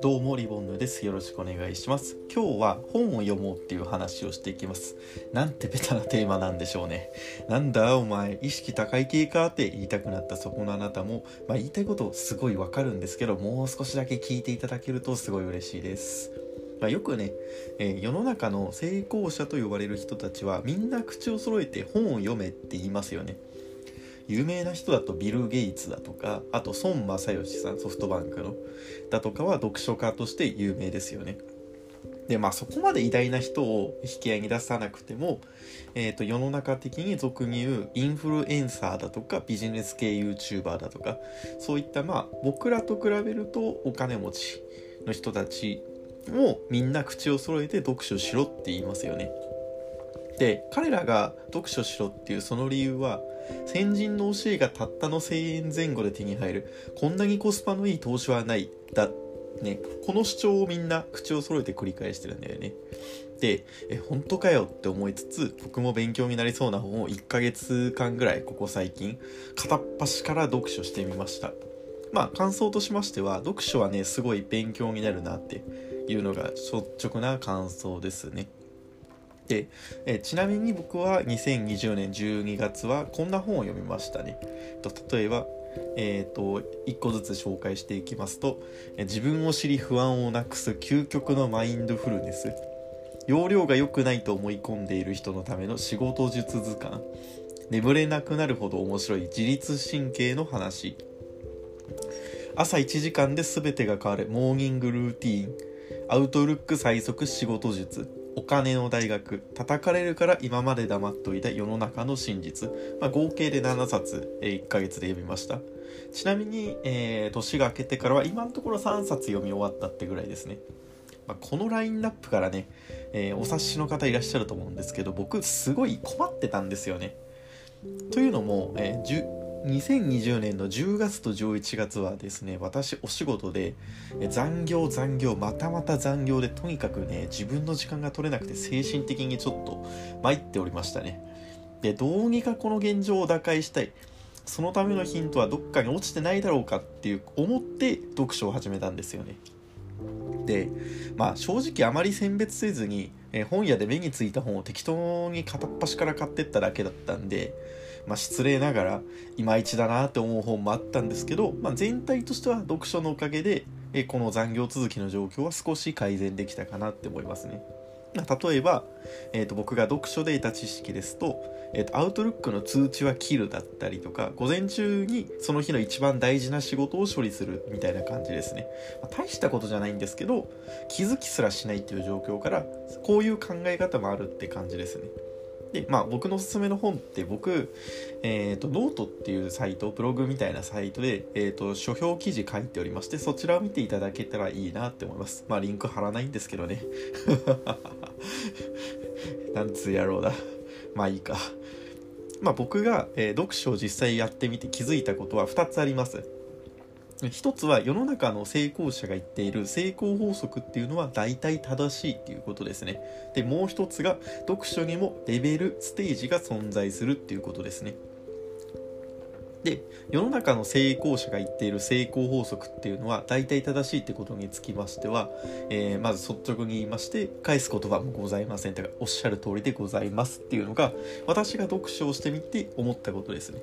どうもリボンヌです。よろしくお願いします。今日は本を読もうっていう話をしていきます。なんてベタなテーマなんでしょうね。なんだお前意識高い系かって言いたくなったそこのあなたも。まあ、言いたいことすごいわかるんですけどもう少しだけ聞いていただけるとすごい嬉しいです。まあ、よくね、えー、世の中の成功者と呼ばれる人たちはみんな口を揃えて本を読めって言いますよね。有名な人だとビル・ゲイツだとかあと孫正義さんソフトバンクのだとかは読書家として有名ですよねでまあそこまで偉大な人を引き合いに出さなくても、えーと、世の中的に俗に言うインフルエンサーだとかビジネス系 YouTuber だとかそういったまあ僕らと比べるとお金持ちの人たちもみんな口を揃えて読書しろって言いますよね。で彼らが読書しろっていうその理由は先人の教えがたったの1000円前後で手に入る。こんなにコスパのいい投資はない。だねこの主張をみんな口を揃えて繰り返してるんだよね。でえ本当かよって思いつつ僕も勉強になりそうな本を1ヶ月間ぐらいここ最近片っ端から読書してみました。まあ感想としましては読書はねすごい勉強になるなっていうのが率直な感想ですね。でえちなみに僕は2020年12月はこんな本を読みましたね。と例えば、えーと、1個ずつ紹介していきますと「自分を知り不安をなくす究極のマインドフルネス」「容量が良くないと思い込んでいる人のための仕事術図鑑」「眠れなくなるほど面白い自律神経の話」「朝1時間で全てが変わるモーニングルーティン」「アウトルック最速仕事術」お金の大学叩かれるから今まで黙っといた世の中の真実、まあ、合計で7冊、えー、1ヶ月で読みました。ちなみに、えー、年が明けてからは今のところ3冊読み終わったってぐらいですね、まあ、このラインナップからね、えー、お察しの方いらっしゃると思うんですけど僕すごい困ってたんですよね。というのも、えー、2020年の10月と11月はですね私お仕事で残業残業またまた残業でとにかくね自分の時間が取れなくて精神的にちょっと参っておりましたね。でどうにかこの現状を打開したい。そのためのヒントはどっかに落ちてないだろうかっていう思って読書を始めたんですよね。まあ正直あまり選別せずにえ本屋で目についた本を適当に片っ端から買ってっただけだったんでまあ、失礼ながらいまいちだなって思う本もあったんですけど、まあ、全体としては読書のおかげでえこの残業続きの状況は少し改善できたかなって思いますね。例えば、えー、と僕が読書で得た知識ですと,、えー、と Outlook の通知は切るだったりとか午前中にその日の一番大事な仕事を処理するみたいな感じですね、まあ、大したことじゃないんですけど気づきすらしないっていう状況からこういう考え方もあるって感じですね。で、まあ僕のおすすめの本って僕、えっ、ー、と、ノートっていうサイト、ブログみたいなサイトで、えっ、ー、と、書評記事書いておりまして、そちらを見ていただけたらいいなって思います。まあリンク貼らないんですけどね。なんつう野郎だ。まあいいか。まあ僕が、えー、読書を実際やってみて気づいたことは2つあります。一つは世の中の成功者が言っている成功法則っていうのは大体正しいっていうことですね。で、もう一つが読書にもレベル、ステージが存在するっていうことですね。で、世の中の成功者が言っている成功法則っていうのは大体正しいってことにつきましては、えー、まず率直に言いまして、返す言葉もございませんとか、おっしゃる通りでございますっていうのが、私が読書をしてみて思ったことですね。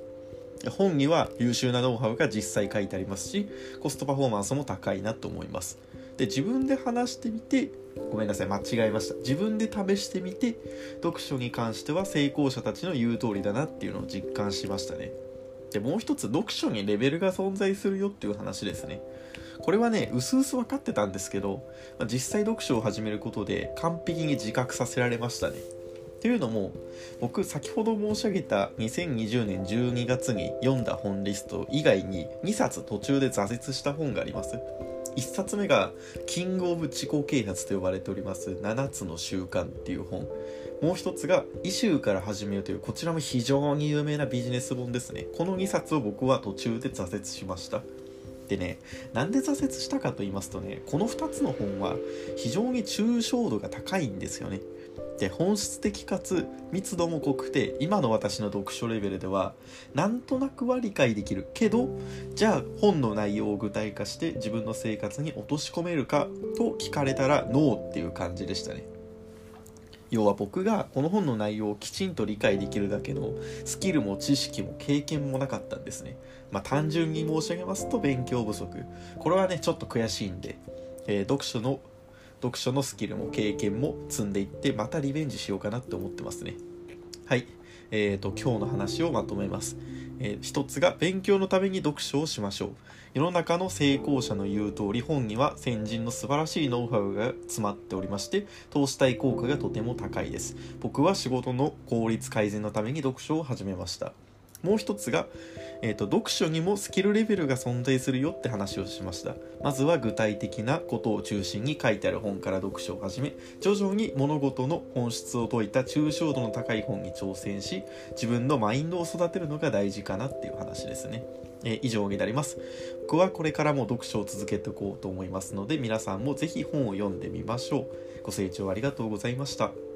本には優秀なノウハウが実際書いてありますしコストパフォーマンスも高いなと思います。で自分で話してみてごめんなさい間違えました。自分で試してみて読書に関しては成功者たちの言う通りだなっていうのを実感しましたね。でもう一つ読書にレベルが存在するよっていう話ですね。これはねうすうす分かってたんですけど、まあ、実際読書を始めることで完璧に自覚させられましたね。というのも僕先ほど申し上げた2020年12月に読んだ本リスト以外に2冊途中で挫折した本があります。1冊目がキングオブ自己啓発と呼ばれております。7つの習慣っていう本。もう一つが「イシューから始めよう」というこちらも非常に有名なビジネス本ですね。この2冊を僕は途中で挫折しました。でねなんで挫折したかと言いますとねこの2つの本は非常に抽象度が高いんですよね。で本質的かつ密度も濃くて今の私の読書レベルではなんとなくは理解できるけどじゃあ本の内容を具体化して自分の生活に落とし込めるかと聞かれたらノーっていう感じでしたね。要は僕がこの本の内容をきちんと理解できるだけのスキルも知識も経験もなかったんですね。まあ単純に申し上げますと勉強不足。これはねちょっと悔しいんで、えー、読書の読書のスキルも経験も積んでいってまたリベンジしようかなって思ってますね。はい。えーと、今日の話をまとめます、えー、一つが勉強のために読書をしましょう。世の中の成功者の言う通り本には先人の素晴らしいノウハウが詰まっておりまして投資対効果がとても高いです。僕は仕事の効率改善のために読書を始めました。もう一つが、えーと、読書にもスキルレベルが存在するよって話をしました。まずは具体的なことを中心に書いてある本から読書を始め徐々に物事の本質を説いた抽象度の高い本に挑戦し自分のマインドを育てるのが大事かなっていう話ですね。えー、以上になります。僕はこれからも読書を続けていこうと思いますので皆さんもぜひ本を読んでみましょう。ご清聴ありがとうございました。